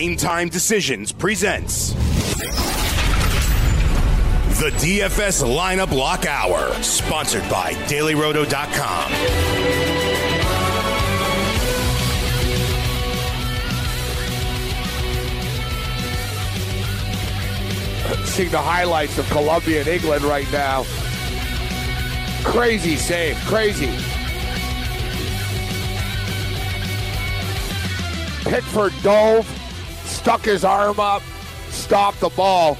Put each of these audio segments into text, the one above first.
Game Time Decisions presents the DFS Lineup Lock Hour, sponsored by DailyRoto.com. Seeing the highlights of Colombia and England right now. Crazy save, crazy. Pickford dove, stuck his arm up, stopped the ball.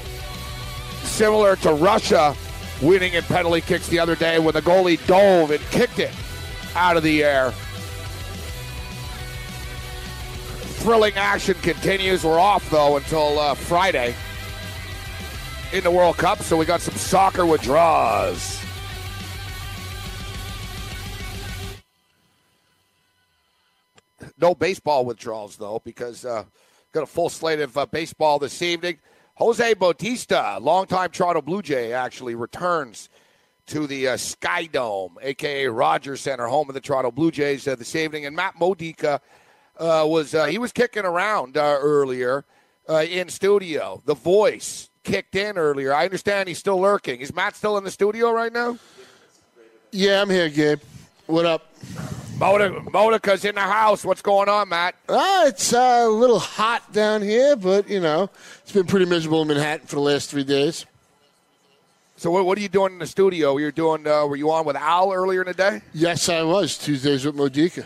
Similar to Russia winning in penalty kicks the other day when the goalie dove and kicked it out of the air. Thrilling action continues. We're off though until uh, Friday in the World Cup, so we got some soccer withdrawals. No baseball withdrawals though, because uh, got a full slate of uh, baseball this evening. Jose Bautista, longtime Toronto Blue Jay, actually returns to the uh, Sky Dome, aka Rogers Center, home of the Toronto Blue Jays, uh, this evening. And Matt Modica uh, was uh, he was kicking around uh, earlier in studio. The voice kicked in earlier. I understand he's still lurking. Is Matt still in the studio right now? Yeah, I'm here, Gabe. What up? Modica's in the house. What's going on, Matt? Ah, it's uh, a little hot down here, but you know, it's been pretty miserable in Manhattan for the last three days. So what, what are you doing in the studio? You're doing. Uh, were you on with Al earlier in the day? Yes, I was Tuesdays with Modica.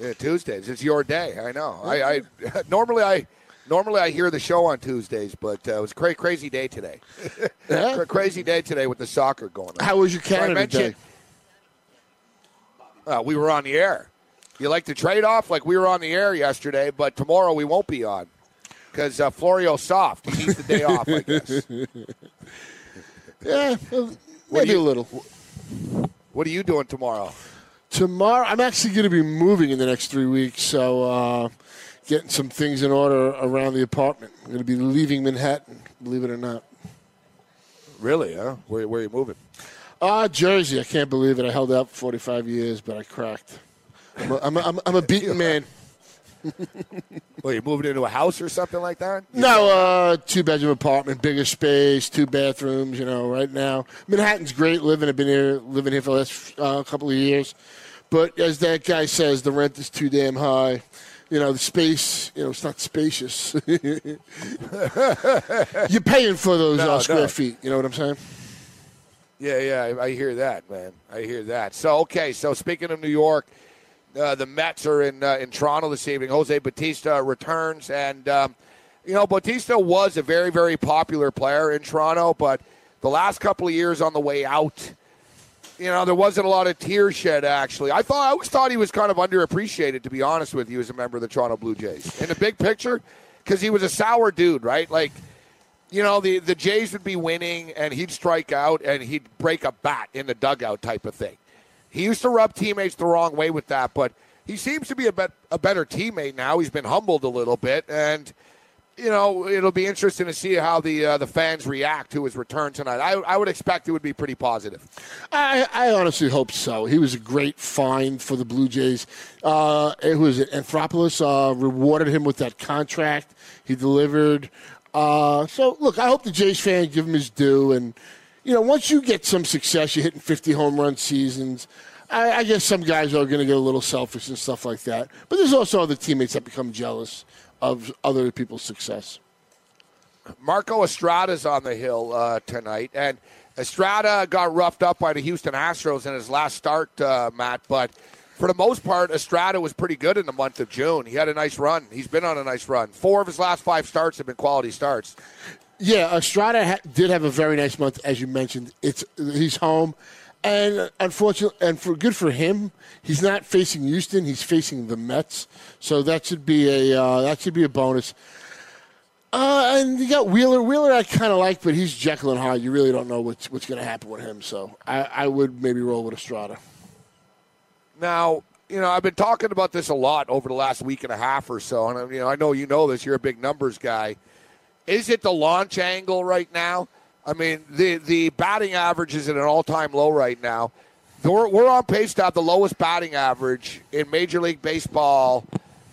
Yeah, Tuesdays. It's your day. I know. I, I normally I normally I hear the show on Tuesdays, but uh, it was a cra- crazy day today. Yeah? Cra- crazy day today with the soccer going on. How was your Canada mentioned- day? Uh, we were on the air. You like to trade off? Like we were on the air yesterday, but tomorrow we won't be on because uh, Florio's soft. He needs the day off, I guess. Yeah, well, maybe you- a little. What are you doing tomorrow? Tomorrow, I'm actually going to be moving in the next three weeks, so uh, getting some things in order around the apartment. I'm going to be leaving Manhattan, believe it or not. Really? Huh? Where, where are you moving? Ah, Jersey. I can't believe it. I held out for 45 years, but I cracked. I'm a, I'm a, I'm a, I'm a beaten man. Well, you're moving into a house or something like that? No, uh, two bedroom apartment, bigger space, two bathrooms. You know, right now Manhattan's great living. I've been here living here for the last uh, couple of years, but as that guy says, the rent is too damn high. You know, the space. You know, it's not spacious. You're paying for those No, uh, square no. feet. You know what I'm saying? Yeah, yeah, I, hear that, man. I hear that. So, okay, so speaking of New York, uh, the Mets are in uh, in Toronto this evening. Jose Bautista returns, and um, you know Bautista was a very very popular player in Toronto, but the last couple of years on the way out, you know, there wasn't a lot of tears shed. Actually, I thought I always thought he was kind of underappreciated, to be honest with you, as a member of the Toronto Blue Jays in the big picture, because he was a sour dude, right? Like you know, the, the Jays would be winning and he'd strike out and he'd break a bat in the dugout type of thing. He used to rub teammates the wrong way with that, but he seems to be a, a better teammate now. He's been humbled a little bit, and you know it'll be interesting to see how the uh, the fans react to his return tonight. I, I would expect it would be pretty positive. I, I honestly hope so. He was a great find for the Blue Jays. Uh, who was it? Anthopoulos uh, rewarded him with that contract. He delivered. Uh, so, look, I hope the Jays fan give him his due. And, you know, once you get some success, you're hitting 50 home run seasons. I, I guess some guys are going to get a little selfish and stuff like that. But there's also other teammates that become jealous of other people's success. Marco Estrada's on the hill uh, tonight, and Estrada got roughed up by the Houston Astros in his last start, uh, Matt. But for the most part, Estrada was pretty good in the month of June. He had a nice run. He's been on a nice run. Four of his last five starts have been quality starts. Yeah, Estrada ha- did have a very nice month, as you mentioned. It's he's home. And unfortunately, and for good for him, he's not facing Houston. He's facing the Mets. So that should be a uh, that should be a bonus. Uh, and you got Wheeler. Wheeler, I kind of like, but he's Jekyll and Hyde. You really don't know what's what's going to happen with him. So I, I would maybe roll with Estrada. Now, you know, I've been talking about this a lot over the last week and a half or so, and you know, I know you know this. You're a big numbers guy. Is it the launch angle right now? I mean, the the batting average is at an all time low right now. We're, we're on pace to have the lowest batting average in Major League Baseball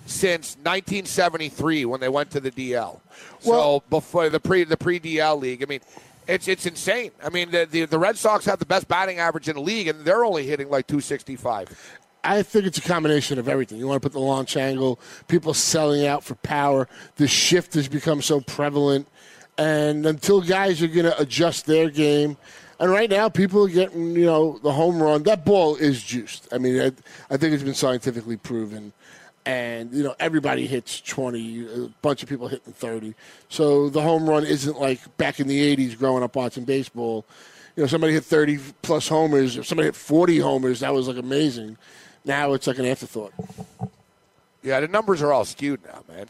since 1973 when they went to the DL. Well- so before the pre the pre DL league, I mean, it's it's insane. I mean, the, the the Red Sox have the best batting average in the league, and they're only hitting like 265. I think it's a combination of everything. You want to put the launch angle, people selling out for power. The shift has become so prevalent. And until guys are going to adjust their game, and right now people are getting, you know, the home run. That ball is juiced. I mean, I, I think it's been scientifically proven. And, you know, everybody hits 20, a bunch of people hitting 30. So the home run isn't like back in the 80s growing up watching baseball. You know, somebody hit 30 plus homers. Somebody hit 40 homers, that was like amazing. Now it's like an afterthought. Yeah, the numbers are all skewed now, man.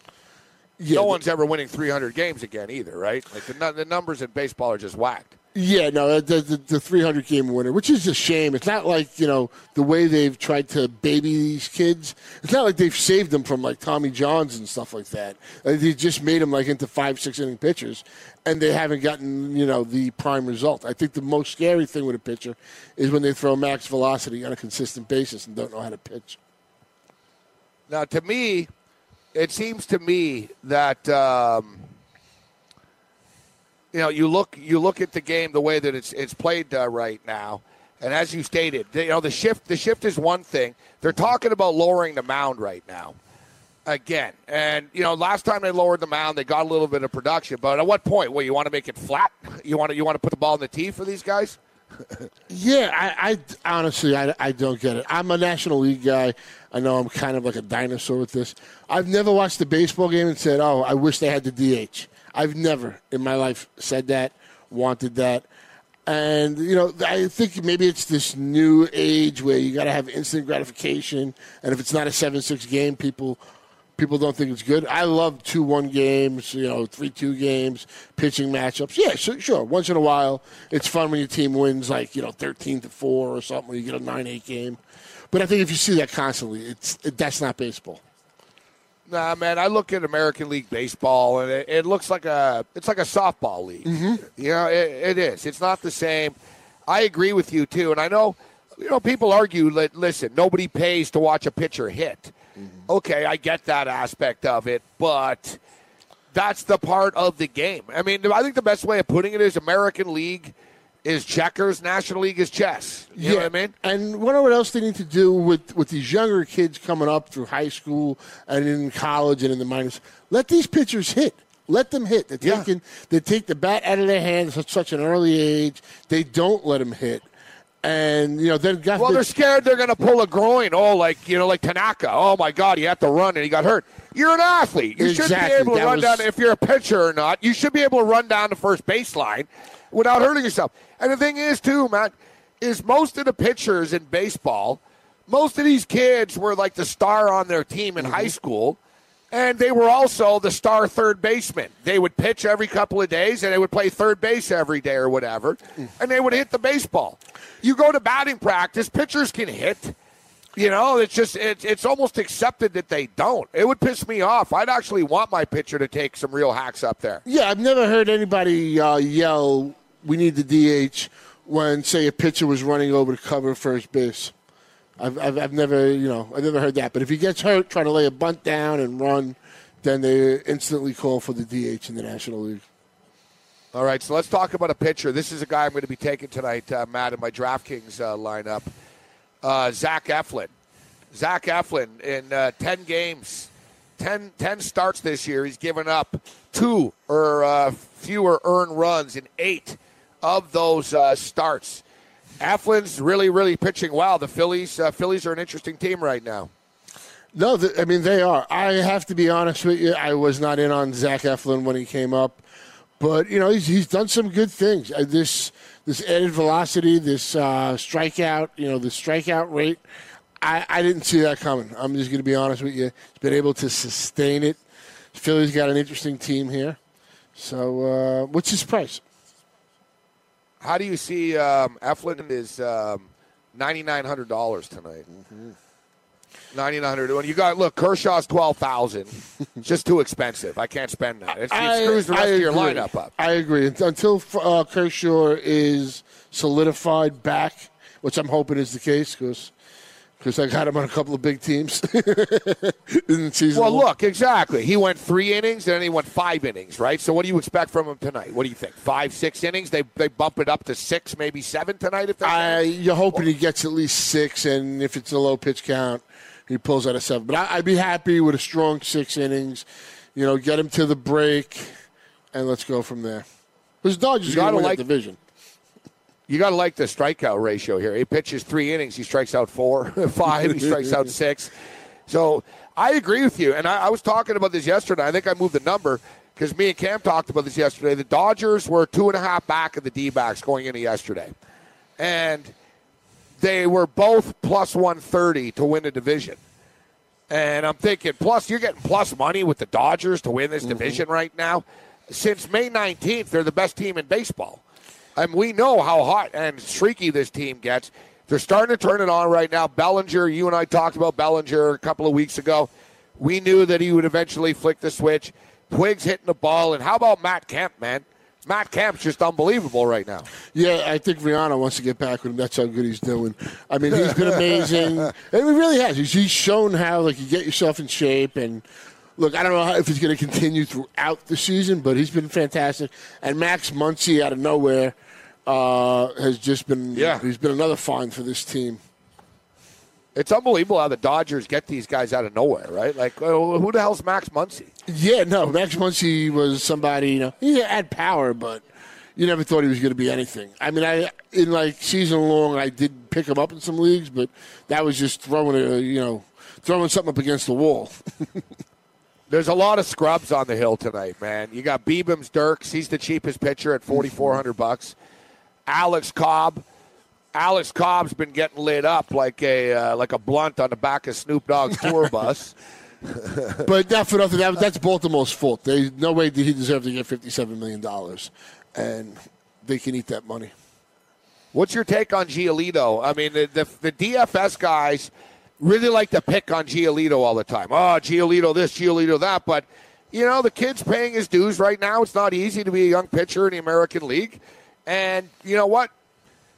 Yeah, no one's ever winning 300 games again either, right? Like the, the numbers in baseball are just whacked. Yeah, no, the, the, the 300 game winner, which is a shame. It's not like, you know, the way they've tried to baby these kids. It's not like they've saved them from like Tommy Johns and stuff like that. They just made them like into five, six inning pitchers, and they haven't gotten, you know, the prime result. I think the most scary thing with a pitcher is when they throw max velocity on a consistent basis and don't know how to pitch. Now, to me, it seems to me that um, you know you look you look at the game the way that it's it's played uh, right now, and as you stated, you know the shift the shift is one thing. They're talking about lowering the mound right now. Again, and you know, last time they lowered the mound, they got a little bit of production. But at what point? Well, you want to make it flat? You want to you want to put the ball in the tee for these guys? Yeah, I, I honestly, I, I don't get it. I'm a National League guy. I know I'm kind of like a dinosaur with this. I've never watched a baseball game and said, "Oh, I wish they had the DH." I've never in my life said that, wanted that, and you know, I think maybe it's this new age where you got to have instant gratification, and if it's not a seven-six game, people people don't think it's good. I love two one games, you know, three two games, pitching matchups. Yeah, sure, sure. Once in a while, it's fun when your team wins like you know thirteen to four or something. When you get a nine eight game, but I think if you see that constantly, it's it, that's not baseball. Nah, man. I look at American League baseball, and it, it looks like a it's like a softball league. Mm-hmm. You know, it, it is. It's not the same. I agree with you too, and I know you know people argue. That, listen, nobody pays to watch a pitcher hit. Okay, I get that aspect of it, but that's the part of the game. I mean, I think the best way of putting it is American League is checkers, National League is chess. You know what I mean? And what what else they need to do with with these younger kids coming up through high school and in college and in the minors? Let these pitchers hit. Let them hit. They're Yeah. taking they take the bat out of their hands at such an early age. They don't let them hit. And you know, then God Well, they're scared they're going to pull a groin. Oh, like you know, like Tanaka. Oh my God, he had to run and he got hurt. You're an athlete. You should Exactly. be able to That run was- down. If you're a pitcher or not, you should be able to run down the first baseline without hurting yourself. And the thing is, too, Matt, is most of the pitchers in baseball, most of these kids were like the star on their team in high school. And they were also the star third baseman. They would pitch every couple of days and they would play third base every day or whatever. And they would hit the baseball. You go to batting practice, pitchers can hit. You know, it's just it's it's almost accepted that they don't. It would piss me off. I'd actually want my pitcher to take some real hacks up there. Yeah, I've never heard anybody uh, yell, "We need the DH" when, say, a pitcher was running over to cover first base. I've, I've, I've never, you know, I've never heard that. But if he gets hurt trying to lay a bunt down and run, then they instantly call for the DH in the National League. All right, so let's talk about a pitcher. This is a guy I'm going to be taking tonight, uh, Matt, in my DraftKings uh, lineup. Uh, Zach Eflin. Zach Eflin in uh, 10 games, 10, 10 starts this year. He's given up two or uh, fewer earned runs in eight of those uh, starts. Eflin's really, really pitching well. The Phillies, uh, Phillies are an interesting team right now. No, th- I mean they are. I have to be honest with you. I was not in on Zach Eflin when he came up, but you know he's he's done some good things. Uh, this this added velocity, this uh, strikeout, you know, the strikeout rate. I, I didn't see that coming. I'm just going to be honest with you. He's been able to sustain it. Philly's got an interesting team here. So, uh, what's his price? How do you see um, Eflin is um, ninety nine hundred dollars tonight? Ninety nine hundred. When you got look, Kershaw's twelve thousand. just too expensive. I can't spend that. It's, it screws the rest of your lineup up. I agree. Until uh, Kershaw is solidified back, which I'm hoping is the case, because because I got him on a couple of big teams in the season. Well, look, exactly. He went three innings, and then he went five innings, right? So, what do you expect from him tonight? What do you think? Five, six innings? They they bump it up to six, maybe seven tonight. If they I, you're hoping he gets at least six, and if it's a low pitch count, he pulls out a seven. But I, I'd be happy with a strong six innings. You know, get him to the break, and let's go from there. Because Dodgers got to like- division. You got to like the strikeout ratio here. He pitches three innings, he strikes out four, five, he strikes out six. So I agree with you. And I, I was talking about this yesterday. I think I moved the number because me and Cam talked about this yesterday. The Dodgers were two and a half back of the D backs going into yesterday. And they were both plus 130 to win the division. And I'm thinking, plus, you're getting plus money with the Dodgers to win this mm-hmm. division right now. Since May 19th, they're the best team in baseball. And we know how hot and streaky this team gets. They're starting to turn it on right now. Bellinger, you and I talked about Bellinger a couple of weeks ago. We knew that he would eventually flick the switch. Twigs hitting the ball. And how about Matt Kemp, man? Matt Kemp's just unbelievable right now. Yeah, I think Rihanna wants to get back with him. That's how good he's doing. I mean, he's been amazing. and he really has. He's, he's shown how like you get yourself in shape. And look, I don't know how, if he's going to continue throughout the season, but he's been fantastic. And Max Muncy out of nowhere uh, has just been. Yeah. he's been another find for this team. It's unbelievable how the Dodgers get these guys out of nowhere, right? Like, uh, who the hell's Max Muncy? Yeah, no, Max Muncy was somebody. You know, he had power, but you never thought he was going to be anything. I mean, I in like season long, I did pick him up in some leagues, but that was just throwing a you know throwing something up against the wall. There's a lot of scrubs on the hill tonight, man. You got Bibens-Dirkx. He's the cheapest pitcher at 4400 bucks. Alex Cobb. Alex Cobb's been getting lit up like a uh, like a blunt on the back of Snoop Dogg's tour bus. but nothing. That, that's Baltimore's fault. They no way did he deserve to get fifty-seven million dollars, and they can eat that money. What's your take on Giolito? I mean, the, the, the DFS guys really like to pick on Giolito all the time. Oh, Giolito this, Giolito that. But, you know, the kid's paying his dues right now. It's not easy to be a young pitcher in the American League. And you know what?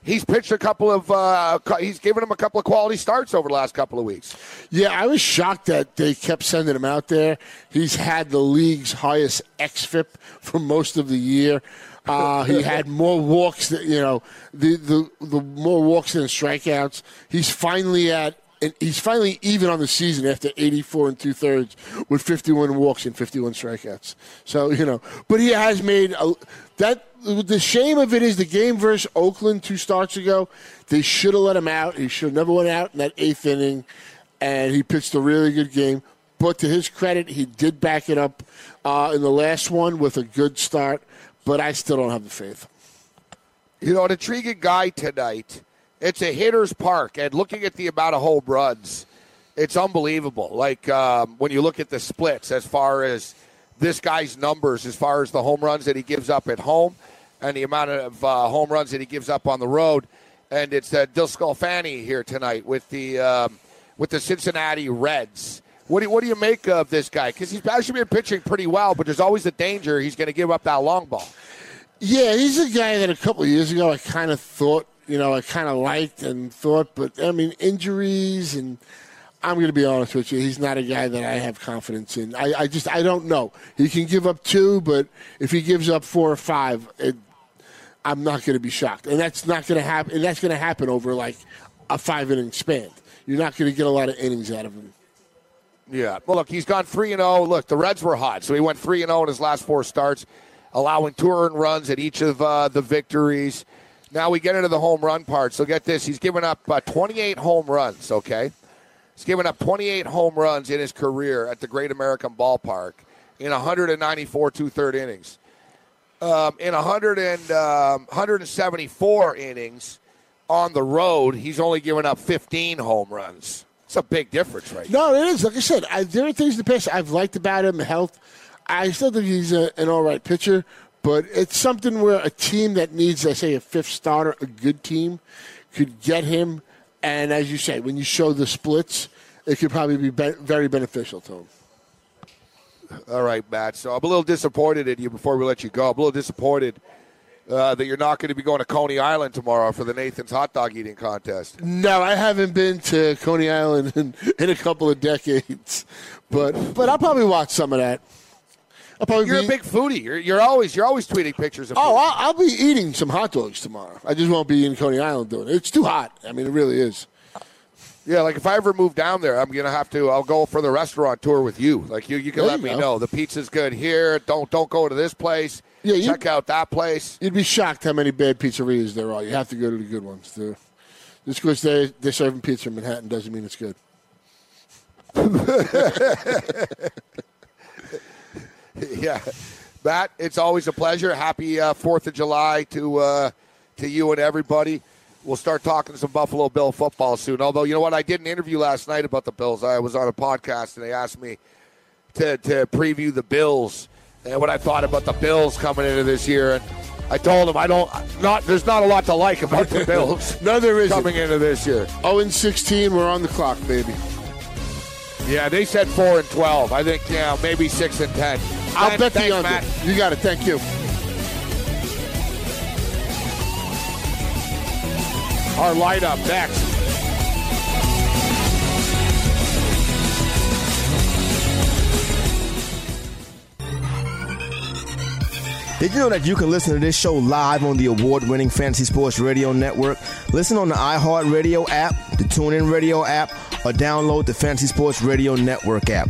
He's pitched a couple of, uh, he's given him a couple of quality starts over the last couple of weeks. Yeah, I was shocked that they kept sending him out there. He's had the league's highest xFIP for most of the year. Uh, he had more walks than you know the, the the more walks than strikeouts. He's finally at and he's finally even on the season after 84 and two thirds with 51 walks and 51 strikeouts. So you know, but he has made a, that. The shame of it is the game versus Oakland two starts ago. They should have let him out. He should have never went out in that eighth inning, and he pitched a really good game. But to his credit, he did back it up uh, in the last one with a good start. But I still don't have the faith. You know, an intriguing guy tonight. It's a hitter's park, and looking at the amount of home runs, it's unbelievable. Like um, when you look at the splits, as far as this guy's numbers, as far as the home runs that he gives up at home, and the amount of uh, home runs that he gives up on the road, and it's uh, DeSclafani here tonight with the um, with the Cincinnati Reds. What do you, what do you make of this guy? Because he's actually been pitching pretty well, but there's always the danger he's going to give up that long ball. Yeah, he's a guy that a couple of years ago I kind of thought, you know, I kind of liked and thought, but I mean, injuries and I'm going to be honest with you, he's not a guy that I have confidence in. I, I just, I don't know. He can give up two, but if he gives up four or five, it, I'm not going to be shocked. And that's not going to happen. And that's going to happen over like a five inning span. You're not going to get a lot of innings out of him. Yeah. Well, look, he's gone 3 and 0. Look, the Reds were hot. So he went 3 and 0 in his last four starts, allowing two earned runs at each of uh, the victories. Now we get into the home run part. So get this. He's given up uh, 28 home runs, okay? He's given up 28 home runs in his career at the Great American Ballpark in 194 two third innings. um, in 100 and, um, 174 innings on the road, he's only given up 15 home runs. It's a big difference, right? No, it is. Like I said, I, there are things in the past I've liked about him, health. I still think he's a, an all right pitcher, but it's something where a team that needs, let's say, a fifth starter, a good team, could get him. And as you say, when you show the splits, it could probably be, be very beneficial to him. All right, Matt. So I'm a little disappointed in you before we let you go. I'm a little disappointed uh, that you're not going to be going to Coney Island tomorrow for the Nathan's hot dog eating contest. No, I haven't been to Coney Island in, in a couple of decades, but but I'll probably watch some of that. I'll you're be, a big foodie. You're, you're always you're always tweeting pictures of. Oh, I'll, I'll, be eating some hot dogs tomorrow. I just won't be in Coney Island doing it. It's too hot. I mean, it really is. Yeah, like if I ever move down there, I'm gonna have to. I'll go for the restaurant tour with you. Like you, you can there let you me go. know the pizza's good here. Don't don't go to this place. Yeah, check out that place. You'd be shocked how many bad pizzerias there are. You have to go to the good ones. Too. Just because they they're serving pizza in Manhattan doesn't mean it's good. yeah, Matt, it's always a pleasure. Happy uh, Fourth of July to uh, to you and everybody. We'll start talking some Buffalo Bill football soon. Although you know what, I did an interview last night about the Bills. I was on a podcast and they asked me to to preview the Bills and what I thought about the Bills coming into this year. And I told them I don't not there's not a lot to like about the Bills. no, there is coming into this year. Oh, and 16, we're on the clock, baby. Yeah, they said four and twelve. I think yeah, maybe six and ten. I'll bet the under. Matt. You got it. Thank you. Our light up next. Did you know that you can listen to this show live on the award winning Fantasy Sports Radio Network? Listen on the iHeartRadio app, the TuneIn Radio app, or download the Fantasy Sports Radio Network app.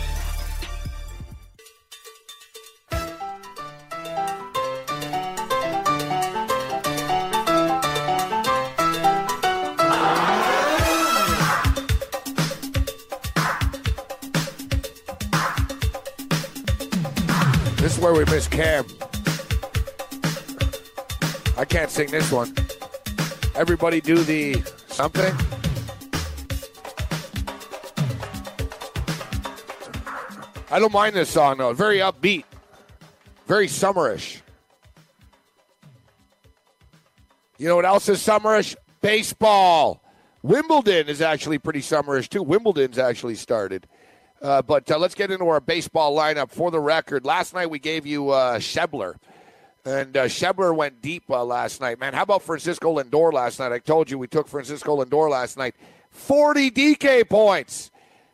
One. Everybody do the something. I don't mind this song though. Very upbeat, very summerish. You know what else is summerish? Baseball. Wimbledon is actually pretty summerish too. Wimbledon's actually started. Uh, but uh, let's get into our baseball lineup. For the record, last night we gave you uh, Schebler. And uh, Schebler went deep uh, last night, man. How about Francisco Lindor last night? I told you we took Francisco Lindor last night. 40 DK points.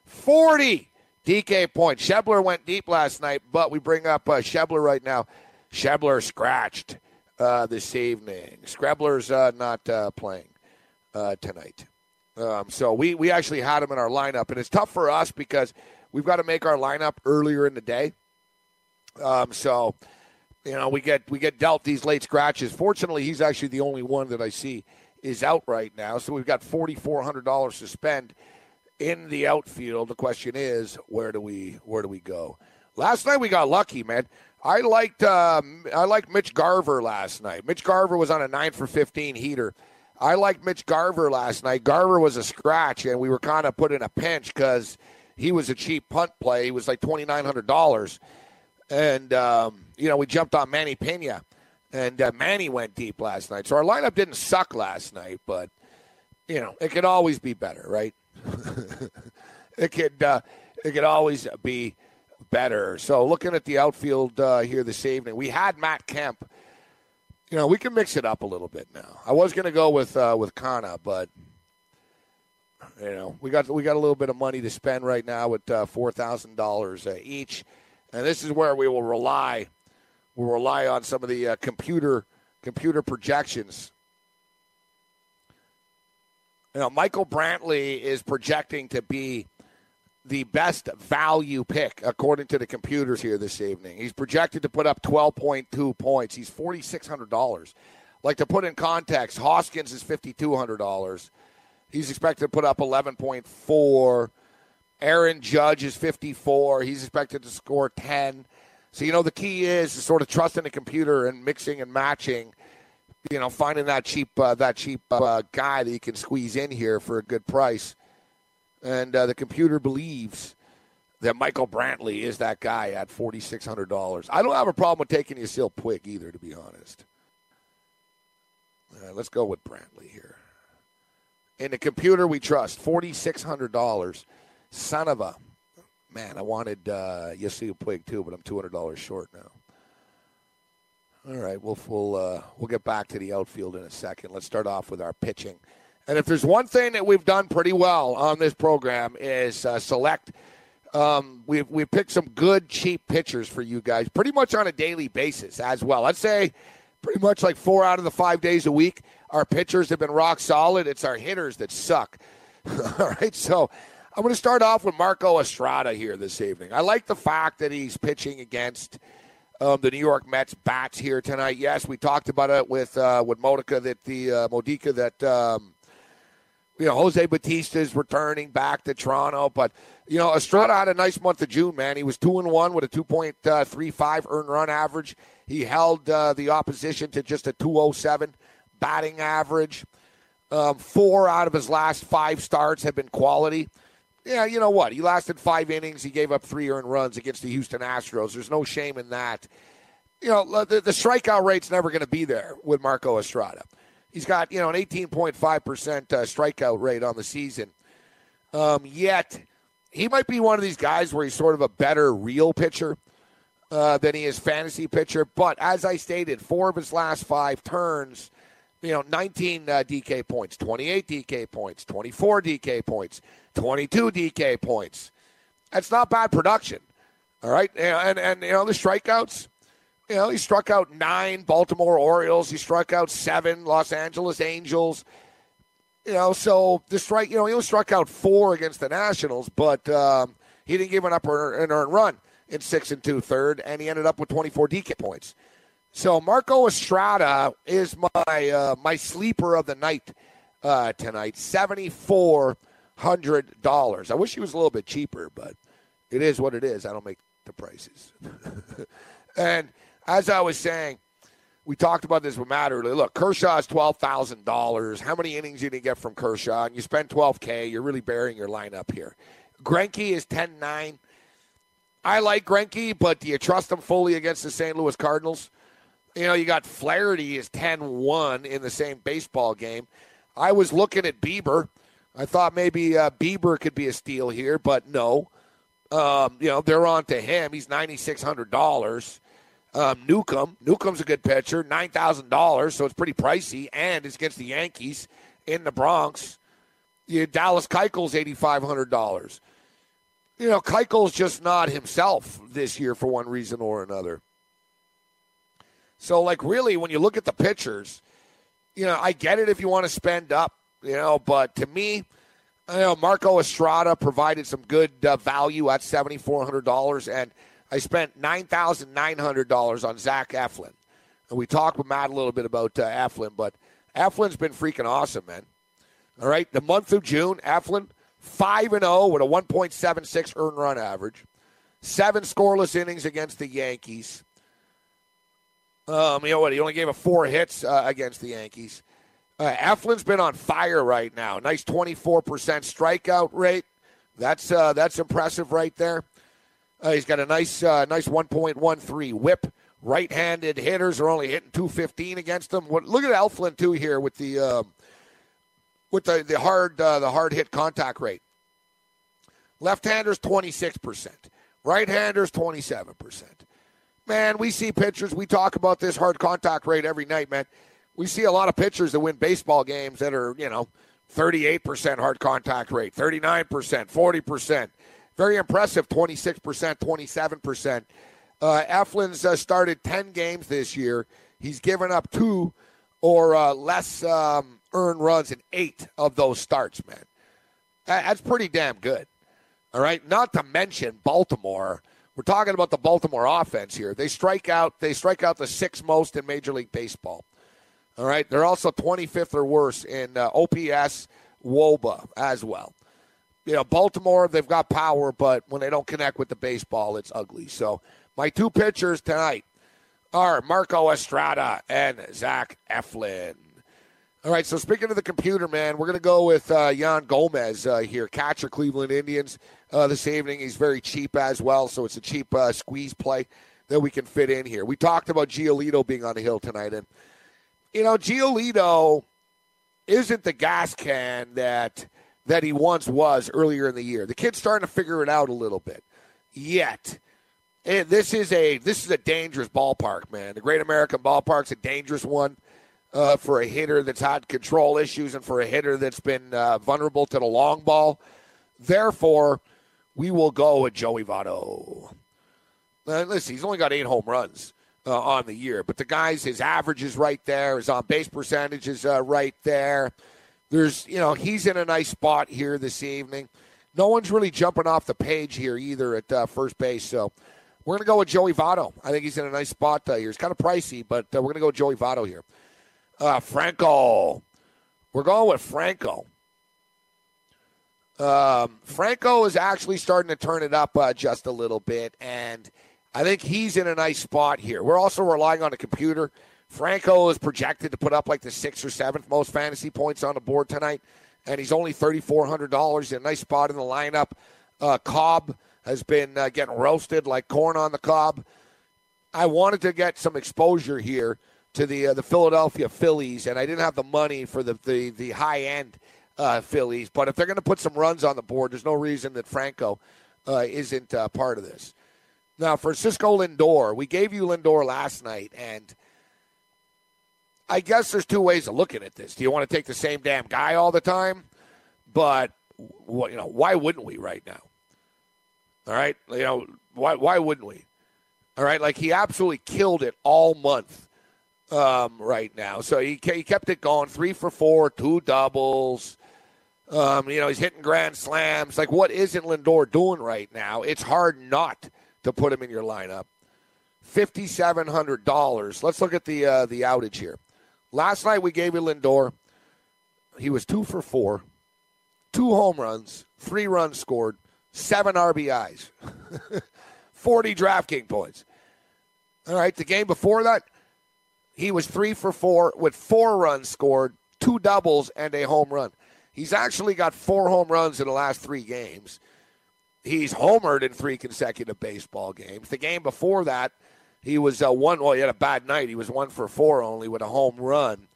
40 DK points. Schebler went deep last night, but we bring up uh, Schebler right now. Schebler scratched uh, this evening. Schebler's uh, not uh, playing uh, tonight. Um, so we, we actually had him in our lineup, and it's tough for us because we've got to make our lineup earlier in the day. Um, so you know, we get we get dealt these late scratches. Fortunately, he's actually the only one that I see is out right now. So we've got forty four hundred dollars to spend in the outfield. The question is, where do we where do we go? Last night we got lucky, man. I liked um, I liked Mitch Garver last night. Mitch Garver was on a nine for fifteen heater. I liked Mitch Garver last night. Garver was a scratch, and we were kind of put in a pinch because he was a cheap punt play. He was like twenty nine hundred dollars, and um, you know, we jumped on Manny Piña, and uh, Manny went deep last night. So our lineup didn't suck last night, but you know, it could always be better, right? it could uh, it could always be better. So looking at the outfield uh, here this evening, we had Matt Kemp. You know, we can mix it up a little bit now. I was going to go with uh, with Kana, but you know, we got we got a little bit of money to spend right now with uh, four thousand dollars uh, each. And this is where we will rely. We'll rely on some of the uh, computer computer projections. You know, Michael Brantley is projecting to be the best value pick according to the computers here this evening. He's projected to put up 12.2 points. He's $4,600. Like to put in context, Hoskins is $5,200. He's expected to put up 11.4. Aaron Judge is 54. He's expected to score 10. So, you know, the key is sort of trusting the computer and mixing and matching, you know, finding that cheap, uh, that cheap uh, guy that you can squeeze in here for a good price. And uh, the computer believes that Michael Brantley is that guy at $4,600. I don't have a problem with taking Yasiel Puig either, to be honest. Right, let's go with Brantley here. In the computer, we trust $4,600. Son of a man, I wanted uh, Yasiel Puig too, but I'm $200 short now. All right, we'll we'll uh, we'll get back to the outfield in a second. Let's start off with our pitching. And if there's one thing that we've done pretty well on this program is uh, select. Um, we've we've picked some good cheap pitchers for you guys, pretty much on a daily basis as well. I'd say pretty much like four out of the five days a week. Our pitchers have been rock solid. It's our hitters that suck. All right, so I'm going to start off with Marco Estrada here this evening. I like the fact that he's pitching against um, the New York Mets bats here tonight. Yes, we talked about it with uh, with Modica that the uh, Modica that um, you know Jose Bautista is returning back to Toronto, but you know Estrada had a nice month of June. Man, he was two and one with a 2.35 earned run average. He held uh, the opposition to just a 207 batting average. Um, four out of his last five starts have been quality. Yeah, you know what? He lasted five innings. He gave up three earned runs against the Houston Astros. There's no shame in that. You know, the, the strikeout rate's never going to be there with Marco Estrada. He's got, you know, an 18.5% uh, strikeout rate on the season. Um, yet, he might be one of these guys where he's sort of a better real pitcher uh, than he is fantasy pitcher. But as I stated, four of his last five turns, you know, 19 uh, DK points, 28 DK points, 24 DK points, 22 DK points. That's not bad production. All right. And, and, you know, the strikeouts, you know, he struck out nine Baltimore Orioles. He struck out seven Los Angeles Angels. You know, so the strike, you know, he only struck out four against the Nationals, but um, he didn't give an up an earned run in six and two third, and he ended up with 24 DK points. So Marco Estrada is my uh, my sleeper of the night uh, tonight. Seventy four hundred dollars. I wish he was a little bit cheaper, but it is what it is. I don't make the prices. and as I was saying, we talked about this with Matt earlier. Look, Kershaw is twelve thousand dollars. How many innings you gonna get from Kershaw? And you spend twelve k. You're really burying your lineup here. Greinke is ten nine. I like Greinke, but do you trust him fully against the St. Louis Cardinals? You know, you got Flaherty is 10-1 in the same baseball game. I was looking at Bieber. I thought maybe uh, Bieber could be a steal here, but no. Um, you know, they're on to him. He's $9,600. Um, Newcomb. Newcomb's a good pitcher, $9,000, so it's pretty pricey, and it's against the Yankees in the Bronx. You, Dallas Keuchel's $8,500 you know, Keuchel's just not himself this year for one reason or another. So, like, really, when you look at the pitchers, you know, I get it if you want to spend up, you know, but to me, you know, Marco Estrada provided some good uh, value at seventy four hundred dollars, and I spent nine thousand nine hundred dollars on Zach Eflin. And we talked with Matt a little bit about uh, Eflin, but Eflin's been freaking awesome, man. All right, the month of June, Eflin 5 and 0 with a 1.76 earned run average. Seven scoreless innings against the Yankees. Um, you know what? He only gave a four hits uh, against the Yankees. Uh, Eflin's been on fire right now. Nice 24% strikeout rate. That's uh, that's impressive right there. Uh, he's got a nice uh, nice 1.13 whip. Right-handed hitters are only hitting 215 against him. What, look at Eflin too here with the um, with the, the hard uh, the hard hit contact rate. Left-handers 26%, right-handers 27%. Man, we see pitchers, we talk about this hard contact rate every night, man. We see a lot of pitchers that win baseball games that are, you know, 38% hard contact rate, 39%, 40%. Very impressive 26%, 27%. Uh, Eflin's uh, started 10 games this year. He's given up two or uh, less um, earned runs in eight of those starts, man. That's pretty damn good. All right. Not to mention Baltimore. We're talking about the Baltimore offense here. They strike out. They strike out the sixth most in Major League Baseball. All right. They're also 25th or worse in uh, OPS, WOBA as well. You know, Baltimore, they've got power, but when they don't connect with the baseball, it's ugly. So my two pitchers tonight are Marco Estrada and Zach Eflin. All right, so speaking of the computer, man, we're going to go with uh, Yan Gomes uh, here, catcher Cleveland Indians uh, this evening. He's very cheap as well, so it's a cheap uh, squeeze play that we can fit in here. We talked about Giolito being on the hill tonight, and you know Giolito isn't the gas can that that he once was earlier in the year. The kid's starting to figure it out a little bit. Yet, and this is a this is a dangerous ballpark, man. The Great American Ballpark's a dangerous one uh, for a hitter that's had control issues and for a hitter that's been uh, vulnerable to the long ball. Therefore, we will go with Joey Votto. Uh, listen, he's only got eight home runs uh, on the year, but the guy's his average is right there. His on base percentage is uh, right there. There's, you know, he's in a nice spot here this evening. No one's really jumping off the page here either at uh, first base. So we're going to go with Joey Votto. I think he's in a nice spot here. It's kind of pricey, but we're going to go Joey Votto here. Uh, Franco. We're going with Franco. Um, Franco is actually starting to turn it up uh, just a little bit, and I think he's in a nice spot here. We're also relying on the computer. Franco is projected to put up like the sixth or seventh most fantasy points on the board tonight, and he's only $3,400 in a nice spot in the lineup. Uh, Cobb has been uh, getting roasted like corn on the cob. I wanted to get some exposure here to the uh, the Philadelphia Phillies, and I didn't have the money for the the, the high end uh, Phillies. But if they're going to put some runs on the board, there's no reason that Franco uh, isn't uh, part of this. Now, Francisco Lindor, we gave you Lindor last night, and I guess there's two ways of looking at this. Do you want to take the same damn guy all the time? But you know, why wouldn't we right now? All right, you know, why why wouldn't we? All right, like he absolutely killed it all month um, right now. So he, he kept it going, three for four, two doubles. Um, you know, he's hitting grand slams. Like, what isn't Lindor doing right now? It's hard not to put him in your lineup. Fifty-seven hundred dollars. Let's look at the uh, the outage here. Last night we gave you Lindor. He was two for four, two home runs, three runs scored, seven RBIs, forty DraftKings points. All right, the game before that, he was three for four with four runs scored, two doubles, and a home run. He's actually got four home runs in the last three games. He's homered in three consecutive baseball games. The game before that, he was uh, one. Well, he had a bad night. He was one for four only with a home run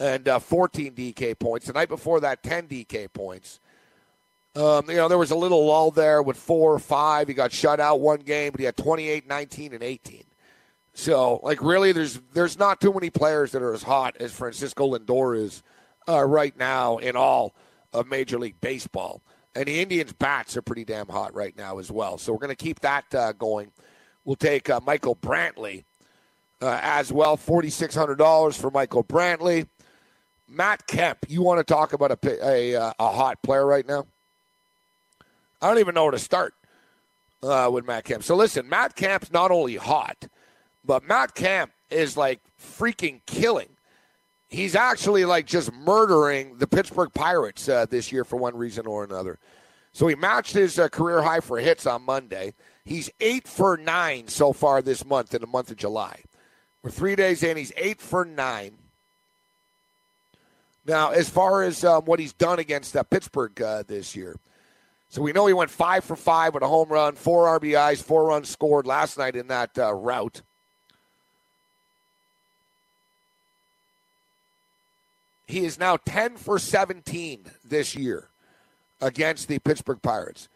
and uh, 14 DK points. The night before that, 10 DK points. Um, you know, there was a little lull there with four or five. He got shut out one game, but he had 28, 19, and 18. So, like, really, there's there's not too many players that are as hot as Francisco Lindor is uh, right now in all of Major League Baseball. And the Indians' bats are pretty damn hot right now as well. So we're going to keep that uh, going. We'll take uh, Michael Brantley uh, as well, $4,600 for Michael Brantley. Matt Kemp, you want to talk about a, a, uh, a, hot player right now? I don't even know where to start uh, with Matt Kemp. So listen, Matt Kemp's not only hot, but Matt Kemp is like freaking killing he's actually like just murdering the Pittsburgh Pirates uh, this year for one reason or another. So he matched his uh, career high for hits on Monday. He's eight for nine so far this month in the month of July. We're three days in. He's eight for nine. Now, as far as um, what he's done against uh, Pittsburgh uh, this year, so we know he went five for five with a home run, four RBIs, four runs scored last night in that uh, rout. He is now 10 for 17 this year against the Pittsburgh Pirates.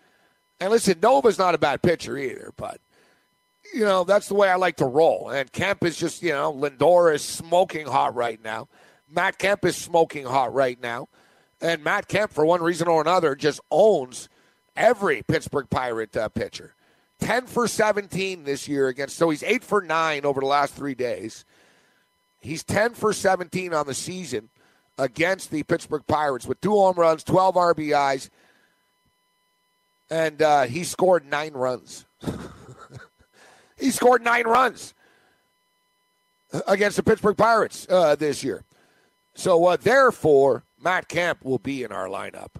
And listen, Nova's not a bad pitcher either, but you know, that's the way I like to roll. And Kemp is just, you know, Lindor is smoking hot right now. Matt Kemp is smoking hot right now. And Matt Kemp, for one reason or another, just owns every Pittsburgh Pirate uh, pitcher. 10 for 17 this year against, so he's 8 for 9 over the last three days. He's 10 for 17 on the season against the Pittsburgh Pirates with two home runs, 12 RBIs, and uh, he scored nine runs. he scored nine runs against the Pittsburgh Pirates uh, this year. So, uh, therefore, Matt Kemp will be in our lineup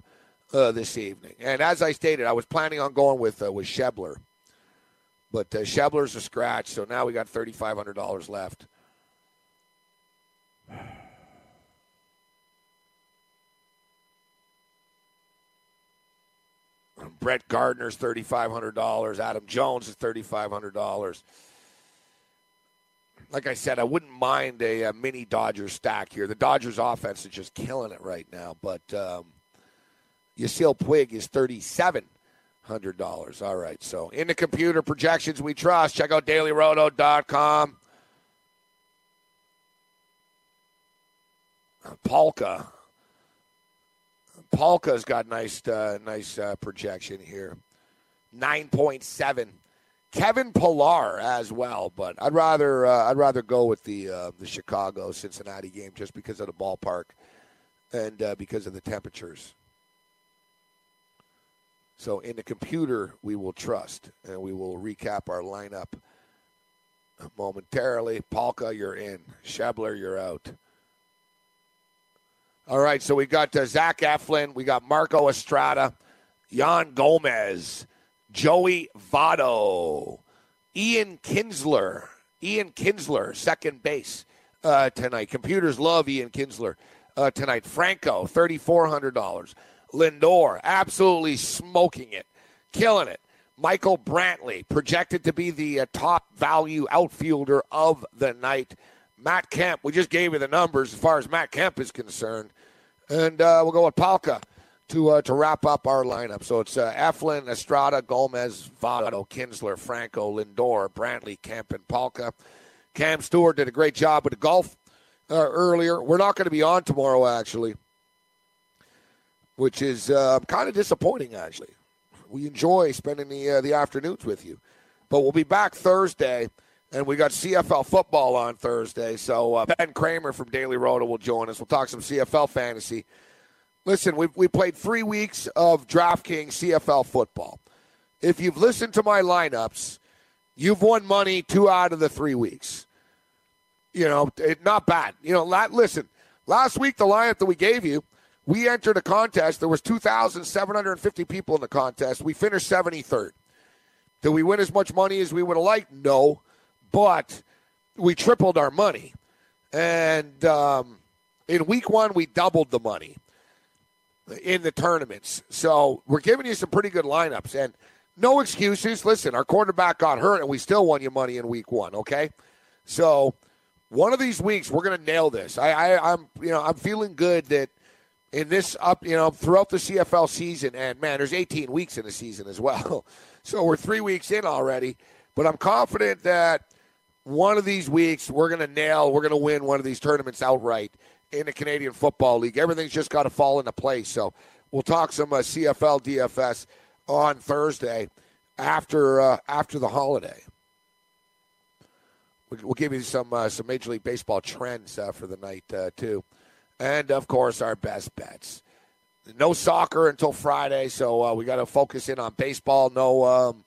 uh, this evening. And as I stated, I was planning on going with uh, with Schebler, but uh, Schebler's a scratch. So now we got thirty five hundred dollars left. Brett Gardner's thirty five hundred dollars. Adam Jones is thirty five hundred dollars. Like I said, I wouldn't mind a, a, mini Dodgers stack here. The Dodgers offense is just killing it right now. But um, Yasiel Puig is thirty seven hundred dollars. All right. So in the computer projections we trust. Check out dailyroto.com. Palka. Palka's got nice, uh, nice uh, projection here. Nine point seven. Kevin Pillar as well, but I'd rather uh, I'd rather go with the uh, the Chicago Cincinnati game just because of the ballpark and uh, because of the temperatures. So in the computer, we will trust, and we will recap our lineup momentarily. Palka, you're in. Schebler, you're out. All right, so we got uh, Zach Eflin, we got Marco Estrada, Yan Gomes, Joey Votto, Ian Kinsler, Ian Kinsler, second base uh, tonight. Computers love Ian Kinsler uh, tonight. Franco, thirty four hundred dollars. Lindor, absolutely smoking it, killing it. Michael Brantley, projected to be the uh, top value outfielder of the night. Matt Kemp, we just gave you the numbers as far as Matt Kemp is concerned. And uh, we'll go with Palka to uh, to wrap up our lineup. So it's uh, Eflin, Estrada, Gomes, Votto, Kinsler, Franco, Lindor, Brantley, Kemp, and Palka. Cam Stewart did a great job with the golf uh, earlier. We're not going to be on tomorrow, actually, which is uh, kind of disappointing, actually. We enjoy spending the, uh, the afternoons with you. But we'll be back Thursday and we got CFL football on Thursday. So uh, Ben Kramer from Daily Roto will join us. We'll talk some CFL fantasy. Listen, we we played three weeks of DraftKings CFL football. If you've listened to my lineups, you've won money two out of the three weeks. You know, it, not bad. You know, listen, last week the lineup that we gave you, we entered a contest. There was 2,750 people in the contest. We finished 73rd. Did we win as much money as we would have liked? No but we tripled our money. And um, in week one, we doubled the money in the tournaments. So we're giving you some pretty good lineups. And no excuses. Listen, our quarterback got hurt, and we still won you money in week one, okay? So one of these weeks, we're going to nail this. I, I, I'm, you know, I'm feeling good that in this up, you know, throughout the CFL season, and man, there's 18 weeks in the season as well. So we're three weeks in already. But I'm confident that one of these weeks we're going to nail, we're going to win one of these tournaments outright in the Canadian Football League. Everything's just got to fall into place. So we'll talk some uh, CFL DFS on Thursday after uh, after the holiday. We'll give you some uh, some Major League Baseball trends uh, for the night uh, too, and of course our best bets. No soccer until Friday, so uh, we got to focus in on baseball. No um,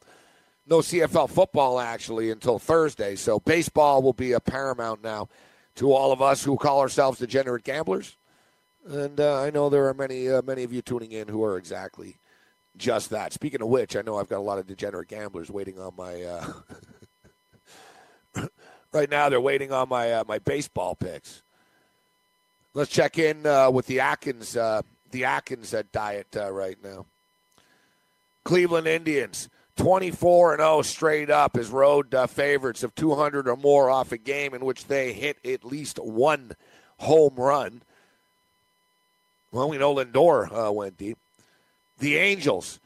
no CFL football actually until Thursday. So baseball will be a paramount now to all of us who call ourselves degenerate gamblers. And uh, I know there are many, uh, many of you tuning in who are exactly just that. Speaking of which, I know I've got a lot of degenerate gamblers waiting on my. Uh, right now, they're waiting on my uh, my baseball picks. Let's check in uh, with the Atkins uh, the Atkins diet right now. Cleveland Indians 24 and 0 straight up as road uh, favorites of 200 or more off a game in which they hit at least one home run. Well, we know Lindor uh, went deep. The Angels.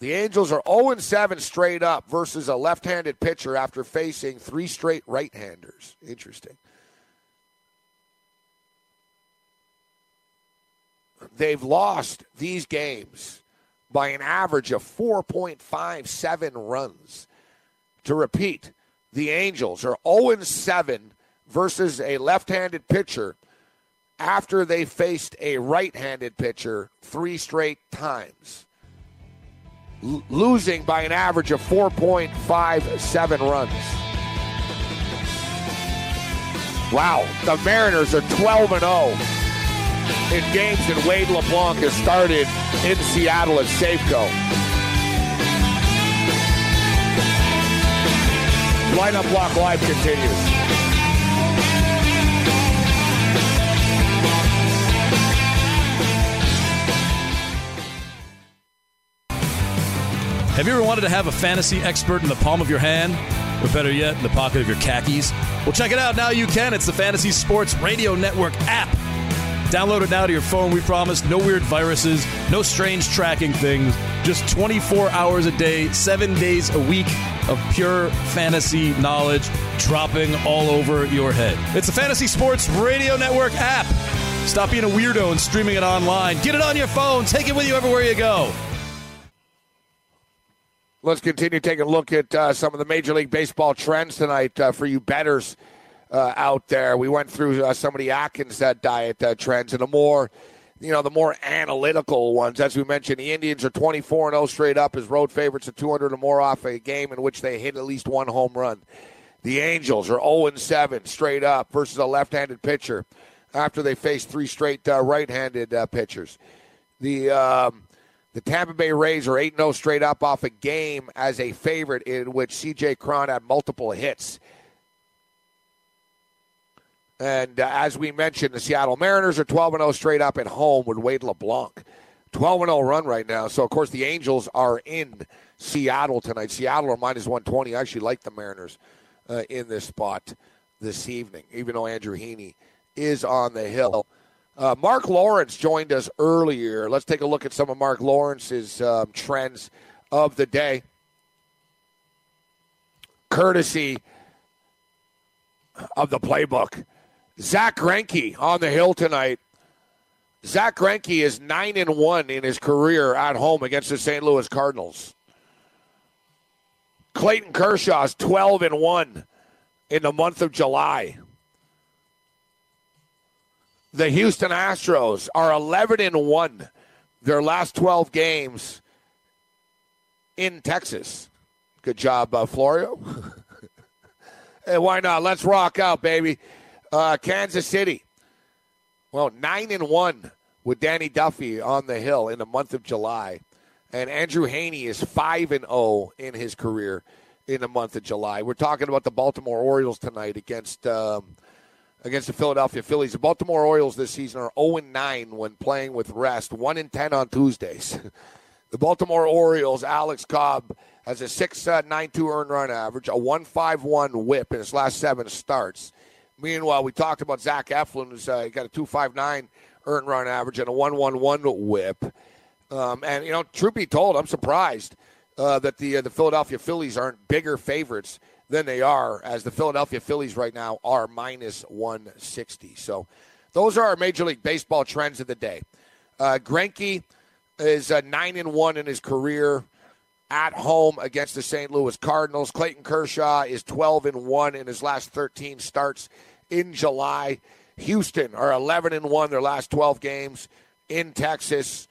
The Angels are 0 7 straight up versus a left handed pitcher after facing three straight right handers. Interesting. They've lost these games by an average of 4.57 runs. To repeat, the Angels are 0 7 versus a left handed pitcher after they faced a right handed pitcher three straight times, L- losing by an average of 4.57 runs. Wow, the Mariners are 12 and 0 in games that Wade LeBlanc has started in Seattle at Safeco. Lineup Block Live continues. Have you ever wanted to have a fantasy expert in the palm of your hand? Or better yet, in the pocket of your khakis? Well, check it out. Now you can. It's the Fantasy Sports Radio Network app. Download it now to your phone. We promise no weird viruses, no strange tracking things, just 24 hours a day, seven days a week of pure fantasy knowledge dropping all over your head. It's the Fantasy Sports Radio Network app. Stop being a weirdo and streaming it online. Get it on your phone. Take it with you everywhere you go. Let's continue taking a look at uh, some of the Major League Baseball trends tonight uh, for you betters uh, out there. We went through uh, some of the Atkins uh, diet uh, trends and the more, you know, the more analytical ones. As we mentioned, the Indians are 24 and 0 straight up as road favorites at 200 or more off a game in which they hit at least one home run. The Angels are 0 and 7 straight up versus a left-handed pitcher after they faced three straight right-handed pitchers. The um, the Tampa Bay Rays are 8 0 straight up off a game as a favorite in which CJ Cron had multiple hits. And uh, as we mentioned, the Seattle Mariners are 12 0 straight up at home with Wade LeBlanc. 12 0 run right now. So, of course, the Angels are in Seattle tonight. Seattle are minus 120. I actually like the Mariners uh, in this spot this evening, even though Andrew Heaney is on the hill. Uh, Mark Lawrence joined us earlier. Let's take a look at some of Mark Lawrence's um, trends of the day. Courtesy of the playbook. Zach Greinke on the hill tonight. Zach Greinke is nine and one in his career at home against the St. Louis Cardinals. Clayton Kershaw is twelve and one in the month of July the Houston Astros are 11 and 1 their last 12 games in Texas. Good job, uh, Florio. hey, why not? Let's rock out, baby. Uh, Kansas City. Well, 9 and 1 with Danny Duffy on the hill in the month of July. And Andrew Heaney is 5 and 0 in his career in the month of July. We're talking about the Baltimore Orioles tonight against um, against the Philadelphia Phillies. The Baltimore Orioles this season are 0 9 when playing with rest, 1 10 on Tuesdays. the Baltimore Orioles, Alex Cobb, has a 6.92 earned run average, a 1.51 whip in his last seven starts. Meanwhile, we talked about Zach Eflin, who's uh, got a 2.59 earned run average and a 1.11 whip. Um, and, you know, truth be told, I'm surprised uh, that the, uh, the Philadelphia Phillies aren't bigger favorites than they are, as the Philadelphia Phillies right now are minus 160. So those are our Major League Baseball trends of the day. Uh, Greinke is uh, 9 and 1 in his career at home against the St. Louis Cardinals. Clayton Kershaw is 12 and 1 in his last 13 starts in July. Houston are 11 and 1 their last 12 games in Texas.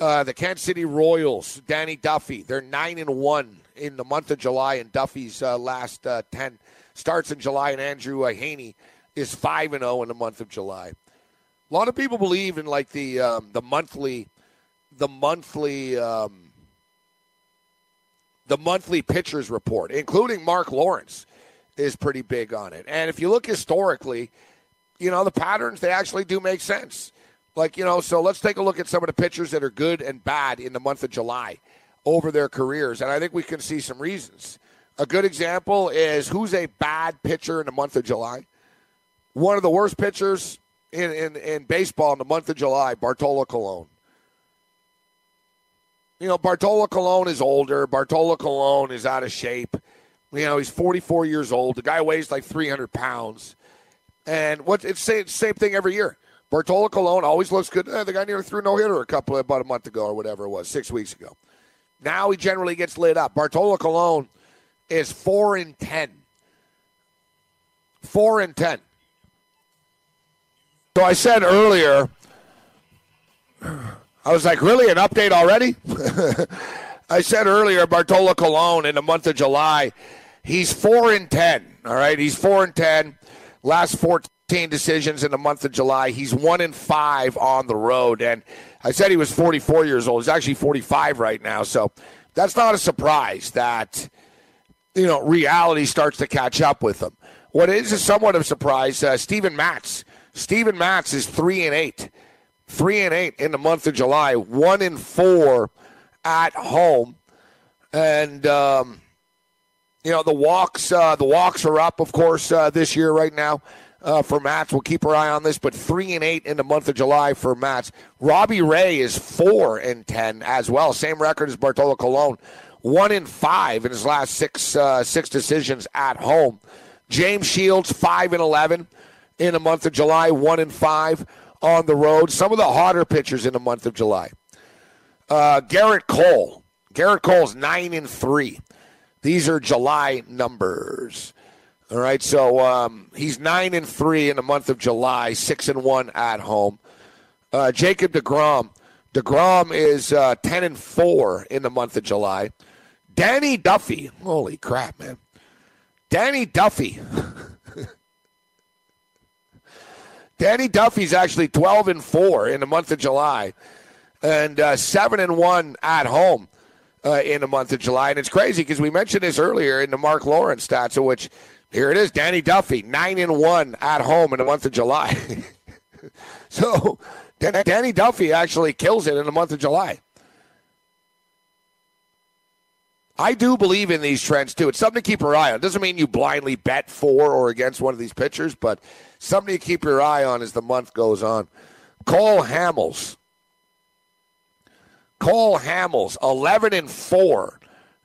Uh, the Kansas City Royals, Danny Duffy, they're 9 and 1 in the month of July, and Duffy's uh, last uh, 10 starts in July, and Andrew Heaney is 5 and 0 in the month of July. A lot of people believe in like the um, the monthly the monthly um, the monthly pitchers report, including Mark Lawrence, is pretty big on it. And if you look historically, you know the patterns they actually do make sense. Like you know, so let's take a look at some of the pitchers that are good and bad in the month of July over their careers. And I think we can see some reasons. A good example is who's a bad pitcher in the month of July? One of the worst pitchers in, in, in baseball in the month of July, Bartolo Colon. You know, Bartolo Colon is older. Bartolo Colon is out of shape. You know, he's 44 years old. The guy weighs like 300 pounds. And what it's the same thing every year. Bartolo Colon always looks good. Eh, the guy nearly threw no hitter a couple about a month ago or whatever it was, six weeks ago. Now he generally gets lit up. Bartolo Colon is four and ten. Four and ten. So I said earlier, I was like, really an update already? I said earlier, Bartolo Colon in the month of July, he's four and ten. All right, he's four and ten. Last fourteen decisions in the month of July. He's one and five on the road, and I said he was 44 years old. He's actually 45 right now, so that's not a surprise that you know reality starts to catch up with him. What is somewhat of a surprise, uh, Steven Matz. Steven Matz is three and eight, three and eight in the month of July, one and four at home, and um, you know the walks. Uh, the walks are up, of course, uh, this year right now. Uh, for Matz, we'll keep our eye on this, but three and eight in the month of July for Matz. Robbie Ray is four and ten as well, same record as Bartolo Colon, one in five in his last six uh, six decisions at home. James Shields five and eleven in the month of July, one and five on the road. Some of the hotter pitchers in the month of July. Uh, Gerrit Cole. Gerrit Cole's nine and three. These are July numbers. All right, so um, he's nine and three in the month of July, six and one at home. Uh, Jacob deGrom. deGrom is uh, ten and four in the month of July. Danny Duffy. Holy crap, man! Danny Duffy. Danny Duffy's actually twelve and four in the month of July and uh, seven and one at home uh, in the month of July. And it's crazy because we mentioned this earlier in the Mark Lawrence stats, of which here it is: Danny Duffy nine and one at home in the month of July. so Danny Duffy actually kills it in the month of July. I do believe in these trends too. It's something to keep your eye on. It doesn't mean you blindly bet for or against one of these pitchers, but something to keep your eye on as the month goes on. Cole Hamels Cole Hamels, 11 and 4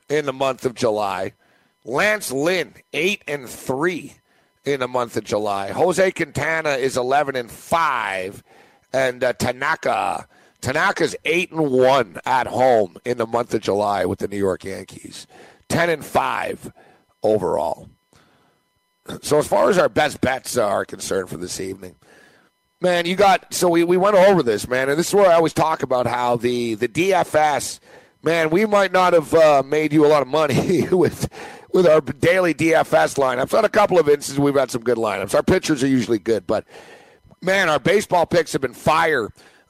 in the month of July. Lance Lynn, 8 and 3 in the month of July. Jose Quintana is 11 and 5. And uh, Tanaka, Tanaka's 8 and 1 at home in the month of July with the New York Yankees. 10 and 5 overall. So, as far as our best bets are concerned for this evening, Man, you got so we, we went over this, man, and this is where I always talk about how the the DFS, man, we might not have uh, made you a lot of money with with our daily DFS lineups. On a couple of instances, we've had some good lineups. Our pitchers are usually good, but man, our baseball picks have been fire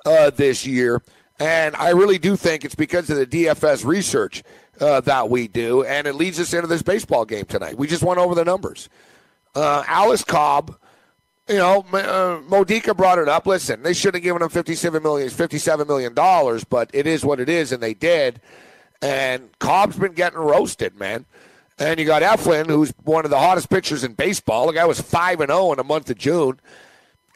uh, this year, and I really do think it's because of the DFS research uh, that we do, and it leads us into this baseball game tonight. We just went over the numbers. Uh, Alex Cobb you know, uh, Modica brought it up. Listen, they should have given him fifty-seven million, fifty-seven million dollars, but it is what it is, and they did. And Cobb's been getting roasted, man. And you got Eflin, who's one of the hottest pitchers in baseball. The guy was five and zero oh in the month of June.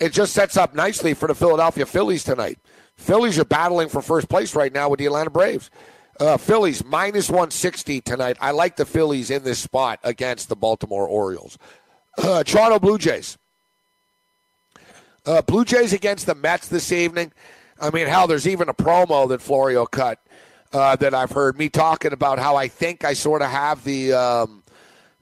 It just sets up nicely for the Philadelphia Phillies tonight. Phillies are battling for first place right now with the Atlanta Braves. Uh, Phillies minus 160 tonight. I like the Phillies in this spot against the Baltimore Orioles. Uh, Toronto Blue Jays uh, Blue Jays against the Mets this evening. I mean, hell, there's even a promo that Florio cut uh, that I've heard me talking about how I think I sort of have the um,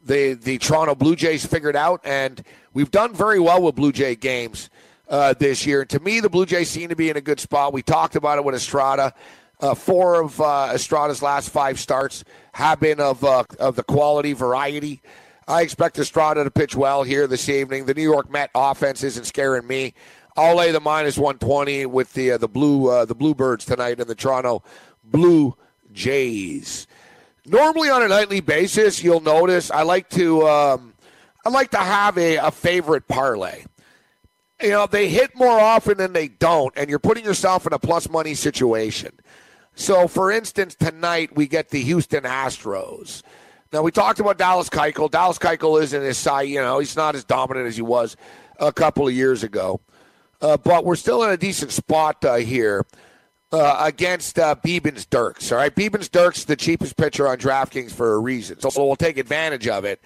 the the Toronto Blue Jays figured out, and we've done very well with Blue Jay games uh, this year. And to me, the Blue Jays seem to be in a good spot. We talked about it with Estrada. Uh, four of uh, Estrada's last five starts have been of uh, of the quality variety. I expect Estrada to pitch well here this evening. The New York Met offense isn't scaring me. I'll lay the minus 120 with the uh, the blue uh, the Bluebirds tonight and the Toronto Blue Jays. Normally on a nightly basis, you'll notice I like to um, I like to have a, a favorite parlay. You know, they hit more often than they don't, and you're putting yourself in a plus money situation. So, for instance, tonight we get the Houston Astros. Now we talked about Dallas Keuchel. Dallas Keuchel isn't side. You know, he's not as dominant as he was a couple of years ago. Uh, but we're still in a decent spot uh, here uh, against uh, Bibens-Dirkx. All right, Bibens-Dirkx the cheapest pitcher on DraftKings for a reason, so we'll take advantage of it.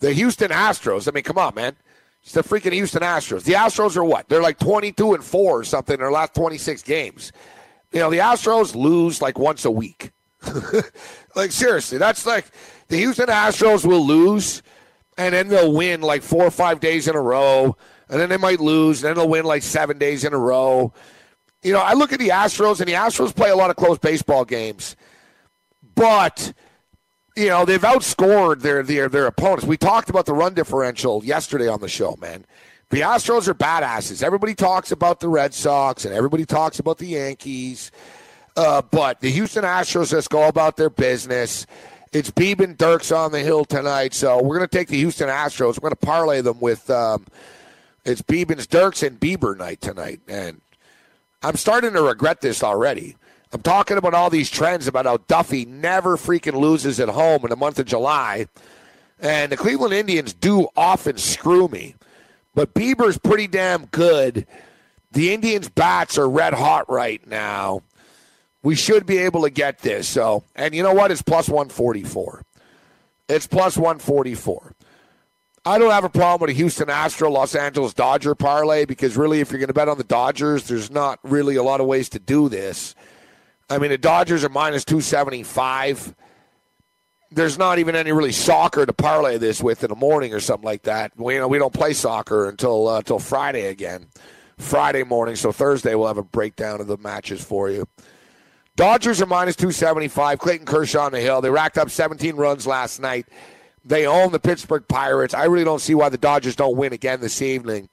The Houston Astros. I mean, come on, man. It's the freaking Houston Astros. The Astros are what? They're like 22 and 4 or something in their last 26 games. You know, the Astros lose like once a week. like, seriously, that's like the Houston Astros will lose and then they'll win like four or five days in a row. And then they might lose, and then they'll win like seven days in a row. You know, I look at the Astros, and the Astros play a lot of close baseball games. But you know, they've outscored their, their their opponents. We talked about the run differential yesterday on the show, man. The Astros are badasses. Everybody talks about the Red Sox and everybody talks about the Yankees. Uh, but the Houston Astros just go about their business. It's Bibens-Dirkx on the hill tonight, so we're going to take the Houston Astros. We're going to parlay them with um, it's Bibens-Dirkx and Bieber night tonight, and I'm starting to regret this already. I'm talking about all these trends about how Duffy never freaking loses at home in the month of July. And the Cleveland Indians do often screw me. But Bieber's pretty damn good. The Indians' bats are red hot right now. We should be able to get this. So, and you know what? It's plus 144. It's plus 144. I don't have a problem with a Houston Astro Los Angeles Dodger parlay because really, if you're going to bet on the Dodgers, there's not really a lot of ways to do this. I mean, the Dodgers are minus 275. There's not even any really soccer to parlay this with in the morning or something like that. We, you know, we don't play soccer until uh, until Friday again, Friday morning. So Thursday we'll have a breakdown of the matches for you. Dodgers are minus 275. Clayton Kershaw on the hill. They racked up 17 runs last night. They own the Pittsburgh Pirates. I really don't see why the Dodgers don't win again this evening.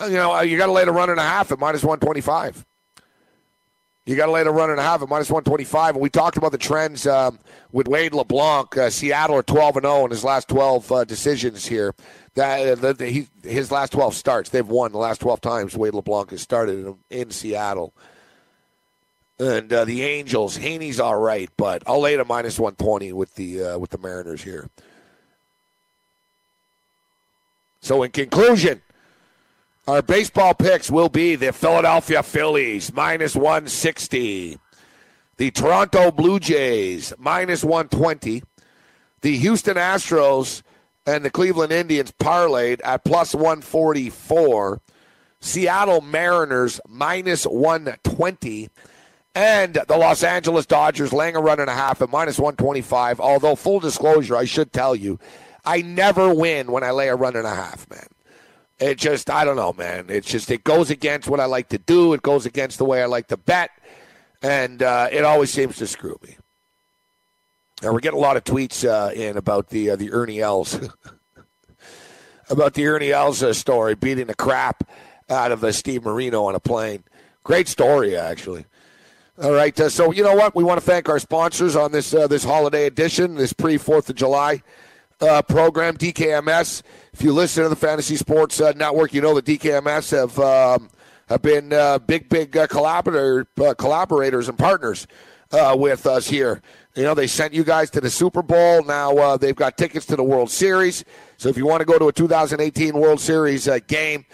You know, you got to lay the run and a half at minus 125. You got to lay the run and a half at minus 125. And we talked about the trends um, with Wade LeBlanc. Uh, Seattle are 12 and 0 in his last 12 uh, decisions here. That uh, the, he, his last 12 starts, they've won the last 12 times Wade LeBlanc has started in, in Seattle. And uh, the Angels, Heaney's all right, but I'll lay the minus 120 with the uh, with the Mariners here. So, in conclusion, our baseball picks will be the Philadelphia Phillies minus 160, the Toronto Blue Jays minus 120, the Houston Astros and the Cleveland Indians parlayed at plus 144, Seattle Mariners minus 120, and the Los Angeles Dodgers laying a run and a half at minus 125. Although, full disclosure, I should tell you, I never win when I lay a run and a half, man. It just, I don't know, man. It's just, it goes against what I like to do. It goes against the way I like to bet. And uh, it always seems to screw me. Now, we're getting a lot of tweets uh, in about the uh, the Ernie Els. about the Ernie Els uh, story, beating the crap out of uh, Steve Marino on a plane. Great story, actually. All right, uh, so you know what? We want to thank our sponsors on this this holiday edition, this pre Fourth of July program, DKMS. If you listen to the Fantasy Sports uh, Network, you know the DKMS have um, have been uh, big, big uh, collaborator, uh, collaborators and partners uh, with us here. You know, they sent you guys to the Super Bowl. Now uh, they've got tickets to the World Series. So if you want to go to a 2018 World Series game,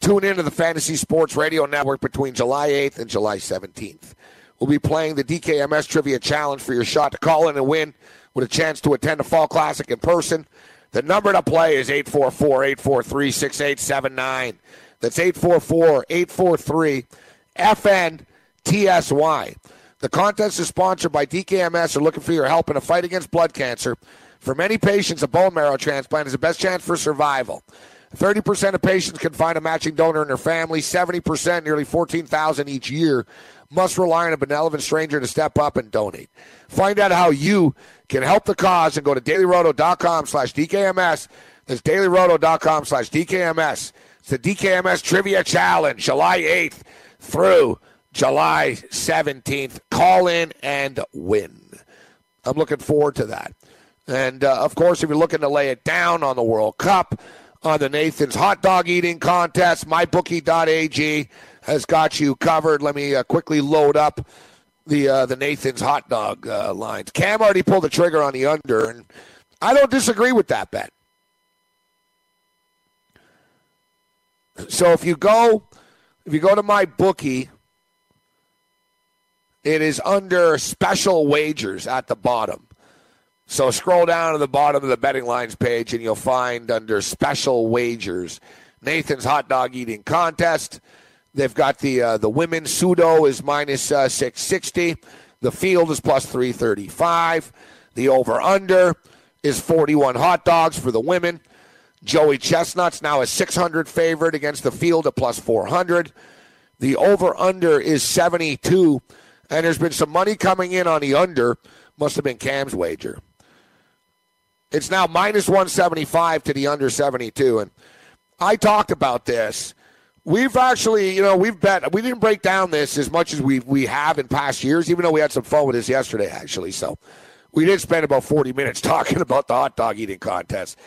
tune into the Fantasy Sports Radio Network between July 8th and July 17th. We'll be playing the DKMS Trivia Challenge for your shot to call in and win with a chance to attend the Fall Classic in person. The number to play is 844 843 6879. That's 844 843 FNTSY. The contest is sponsored by DKMS. Are looking for your help in a fight against blood cancer. For many patients, a bone marrow transplant is the best chance for survival. 30% of patients can find a matching donor in their family. 70%, nearly 14,000 each year, must rely on a benevolent stranger to step up and donate. Find out how you can help the cause and go to dailyroto.com slash DKMS. That's dailyroto.com slash DKMS. It's the DKMS Trivia Challenge, July 8th through July 17th. Call in and win. I'm looking forward to that. And uh, of course, if you're looking to lay it down on the World Cup, on the Nathan's hot dog eating contest, mybookie.ag has got you covered. Let me uh, quickly load up the uh, the Nathan's hot dog uh, lines. Cam already pulled the trigger on the under, and I don't disagree with that bet. So if you go, if you go to my bookie, it is under special wagers at the bottom. So scroll down to the bottom of the betting lines page and you'll find under special wagers Nathan's hot dog eating contest. They've got the uh, the women's Sudo is minus, uh, 660. The field is plus 335. The over under is 41 hot dogs for the women. Joey Chestnut's now a 600 favorite against the field at plus 400. The over under is 72. And there's been some money coming in on the under. Must have been Cam's wager. It's now minus 175 to the under 72. And I talked about this. We've actually, you know, we've bet. We didn't break down this as much as we we have in past years, even though we had some fun with this yesterday, actually. So we did spend about 40 minutes talking about the hot dog eating contest.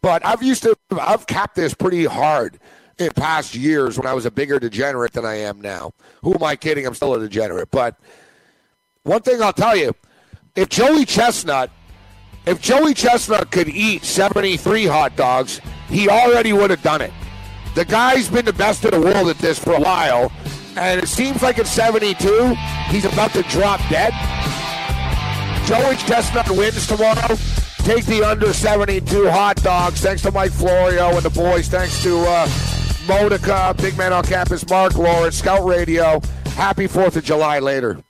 But I've used to, I've capped this pretty hard in past years when I was a bigger degenerate than I am now. Who am I kidding? I'm still a degenerate. But one thing I'll tell you if Joey Chestnut, if Joey Chestnut could eat 73 hot dogs, he already would have done it. The guy's been the best in the world at this for a while, and it seems like at 72, he's about to drop dead. Joey Chestnut wins tomorrow. Take the under 72 hot dogs. Thanks to Mike Florio and the boys. Thanks to uh, Modica, Big Man on Campus, Mark Lawrence, Scout Radio. Happy 4th of July later.